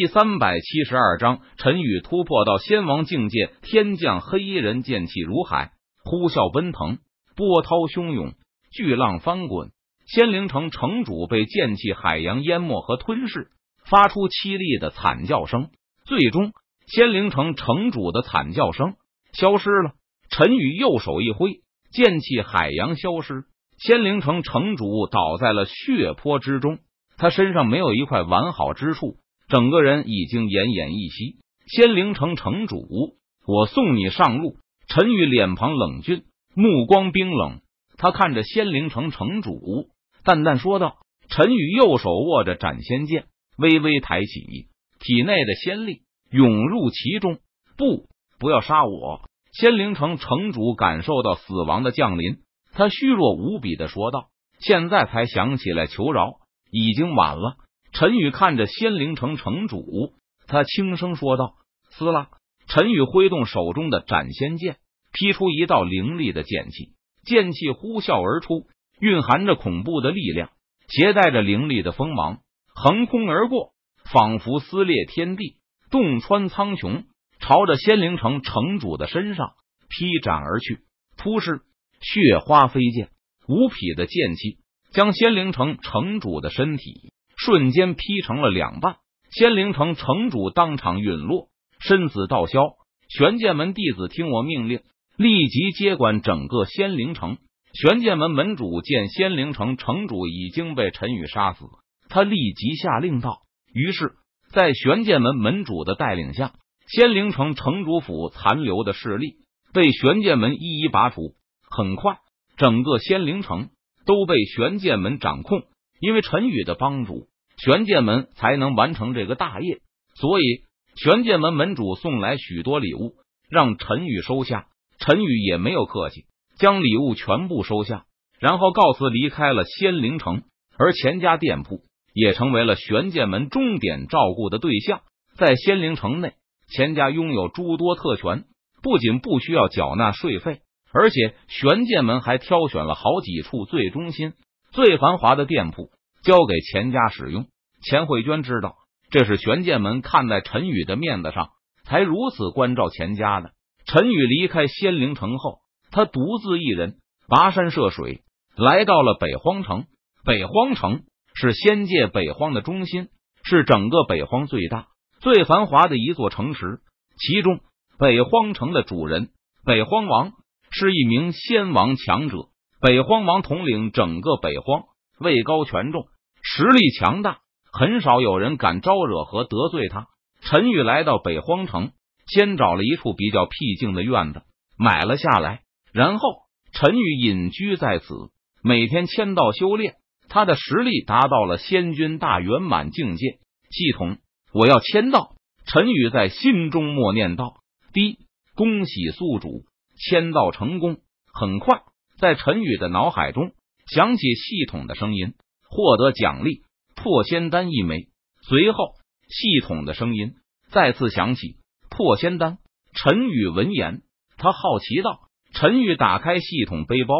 第三百七十二章，陈宇突破到仙王境界，天降黑衣人，剑气如海，呼啸奔腾，波涛汹涌，巨浪翻滚。仙灵城城主被剑气海洋淹没和吞噬，发出凄厉的惨叫声。最终，仙灵城城主的惨叫声消失了。陈宇右手一挥，剑气海洋消失，仙灵城城主倒在了血泊之中。他身上没有一块完好之处。整个人已经奄奄一息。仙灵城城主，我送你上路。陈宇脸庞冷峻，目光冰冷。他看着仙灵城城主，淡淡说道：“陈宇右手握着斩仙剑，微微抬起，体内的仙力涌入其中。不，不要杀我！”仙灵城城主感受到死亡的降临，他虚弱无比的说道：“现在才想起来求饶，已经晚了。”陈宇看着仙灵城城主，他轻声说道：“撕拉！”陈宇挥动手中的斩仙剑，劈出一道凌厉的剑气，剑气呼啸而出，蕴含着恐怖的力量，携带着凌厉的锋芒，横空而过，仿佛撕裂天地，洞穿苍穹，朝着仙灵城城主的身上劈斩而去。突施血花飞溅，无匹的剑气将仙灵城城主的身体。瞬间劈成了两半，仙灵城城主当场陨落，身死道消。玄剑门弟子听我命令，立即接管整个仙灵城。玄剑门门主见仙灵城城主已经被陈宇杀死，他立即下令道。于是，在玄剑门门主的带领下，仙灵城城主府残留的势力被玄剑门一一拔除。很快，整个仙灵城都被玄剑门掌控。因为陈宇的帮助。玄剑门才能完成这个大业，所以玄剑门门主送来许多礼物，让陈宇收下。陈宇也没有客气，将礼物全部收下，然后告辞离开了仙灵城。而钱家店铺也成为了玄剑门重点照顾的对象。在仙灵城内，钱家拥有诸多特权，不仅不需要缴纳税费，而且玄剑门还挑选了好几处最中心、最繁华的店铺。交给钱家使用。钱慧娟知道，这是玄剑门看在陈宇的面子上，才如此关照钱家的。陈宇离开仙灵城后，他独自一人跋山涉水，来到了北荒城。北荒城是仙界北荒的中心，是整个北荒最大、最繁华的一座城池。其中，北荒城的主人北荒王是一名仙王强者。北荒王统领整个北荒。位高权重，实力强大，很少有人敢招惹和得罪他。陈宇来到北荒城，先找了一处比较僻静的院子买了下来，然后陈宇隐居在此，每天签到修炼。他的实力达到了仙君大圆满境界。系统，我要签到。陈宇在心中默念道：“滴，恭喜宿主签到成功。”很快，在陈宇的脑海中。响起系统的声音，获得奖励破仙丹一枚。随后，系统的声音再次响起，破仙丹。陈宇闻言，他好奇道：“陈宇，打开系统背包，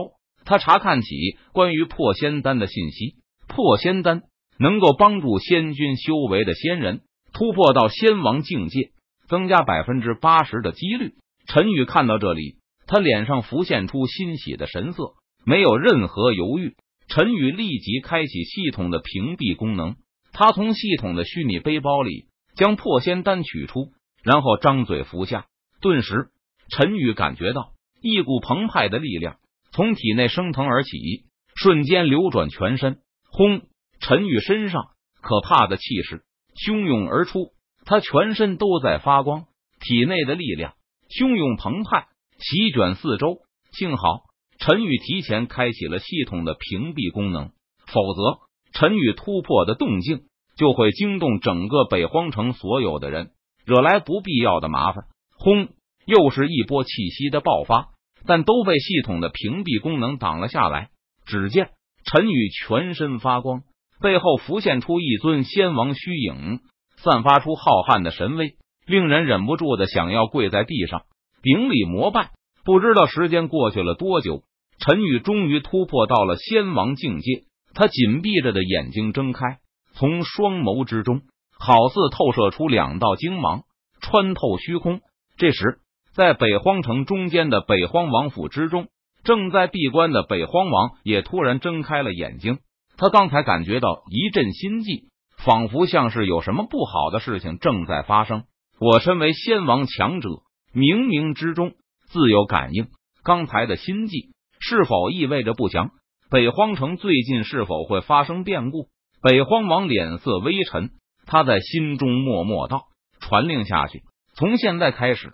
他查看起关于破仙丹的信息。破仙丹能够帮助仙君修为的仙人突破到仙王境界，增加百分之八十的几率。”陈宇看到这里，他脸上浮现出欣喜的神色。没有任何犹豫，陈宇立即开启系统的屏蔽功能。他从系统的虚拟背包里将破仙丹取出，然后张嘴服下。顿时，陈宇感觉到一股澎湃的力量从体内升腾而起，瞬间流转全身。轰！陈宇身上可怕的气势汹涌而出，他全身都在发光，体内的力量汹涌澎湃，席卷四周。幸好。陈宇提前开启了系统的屏蔽功能，否则陈宇突破的动静就会惊动整个北荒城所有的人，惹来不必要的麻烦。轰！又是一波气息的爆发，但都被系统的屏蔽功能挡了下来。只见陈宇全身发光，背后浮现出一尊仙王虚影，散发出浩瀚的神威，令人忍不住的想要跪在地上顶礼膜拜。不知道时间过去了多久。陈宇终于突破到了仙王境界，他紧闭着的眼睛睁开，从双眸之中好似透射出两道精芒，穿透虚空。这时，在北荒城中间的北荒王府之中，正在闭关的北荒王也突然睁开了眼睛。他刚才感觉到一阵心悸，仿佛像是有什么不好的事情正在发生。我身为仙王强者，冥冥之中自有感应。刚才的心悸是否意味着不祥？北荒城最近是否会发生变故？北荒王脸色微沉，他在心中默默道：“传令下去，从现在开始，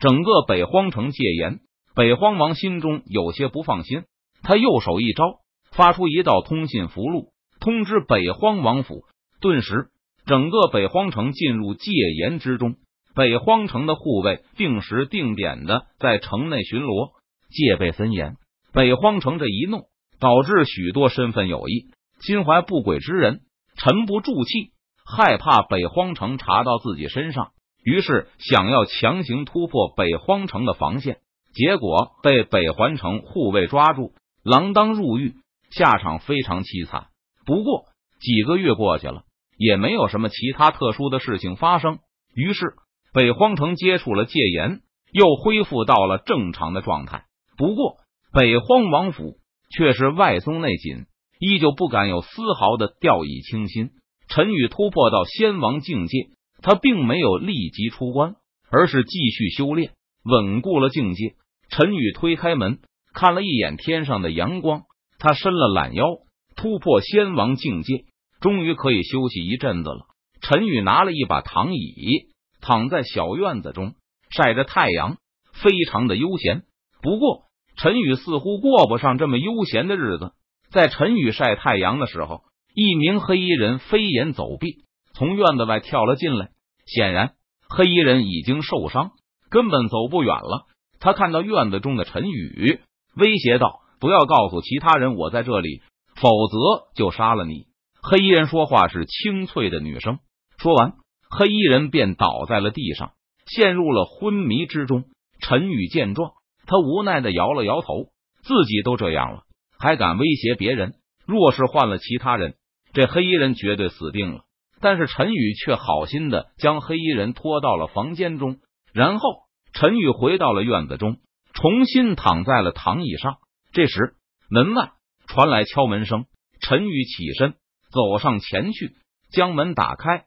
整个北荒城戒严。”北荒王心中有些不放心，他右手一招，发出一道通信符箓，通知北荒王府。顿时，整个北荒城进入戒严之中。北荒城的护卫定时定点的在城内巡逻，戒备森严。北荒城这一弄。导致许多身份有异、心怀不轨之人沉不住气，害怕北荒城查到自己身上，于是想要强行突破北荒城的防线，结果被北环城护卫抓住，锒铛入狱，下场非常凄惨。不过几个月过去了，也没有什么其他特殊的事情发生，于是北荒城接触了戒严，又恢复到了正常的状态。不过北荒王府。却是外松内紧，依旧不敢有丝毫的掉以轻心。陈宇突破到仙王境界，他并没有立即出关，而是继续修炼，稳固了境界。陈宇推开门，看了一眼天上的阳光，他伸了懒腰，突破仙王境界，终于可以休息一阵子了。陈宇拿了一把躺椅，躺在小院子中晒着太阳，非常的悠闲。不过，陈宇似乎过不上这么悠闲的日子。在陈宇晒太阳的时候，一名黑衣人飞檐走壁，从院子外跳了进来。显然，黑衣人已经受伤，根本走不远了。他看到院子中的陈宇，威胁道：“不要告诉其他人我在这里，否则就杀了你。”黑衣人说话是清脆的女声。说完，黑衣人便倒在了地上，陷入了昏迷之中。陈宇见状。他无奈的摇了摇头，自己都这样了，还敢威胁别人？若是换了其他人，这黑衣人绝对死定了。但是陈宇却好心的将黑衣人拖到了房间中，然后陈宇回到了院子中，重新躺在了躺椅上。这时门外传来敲门声，陈宇起身走上前去，将门打开。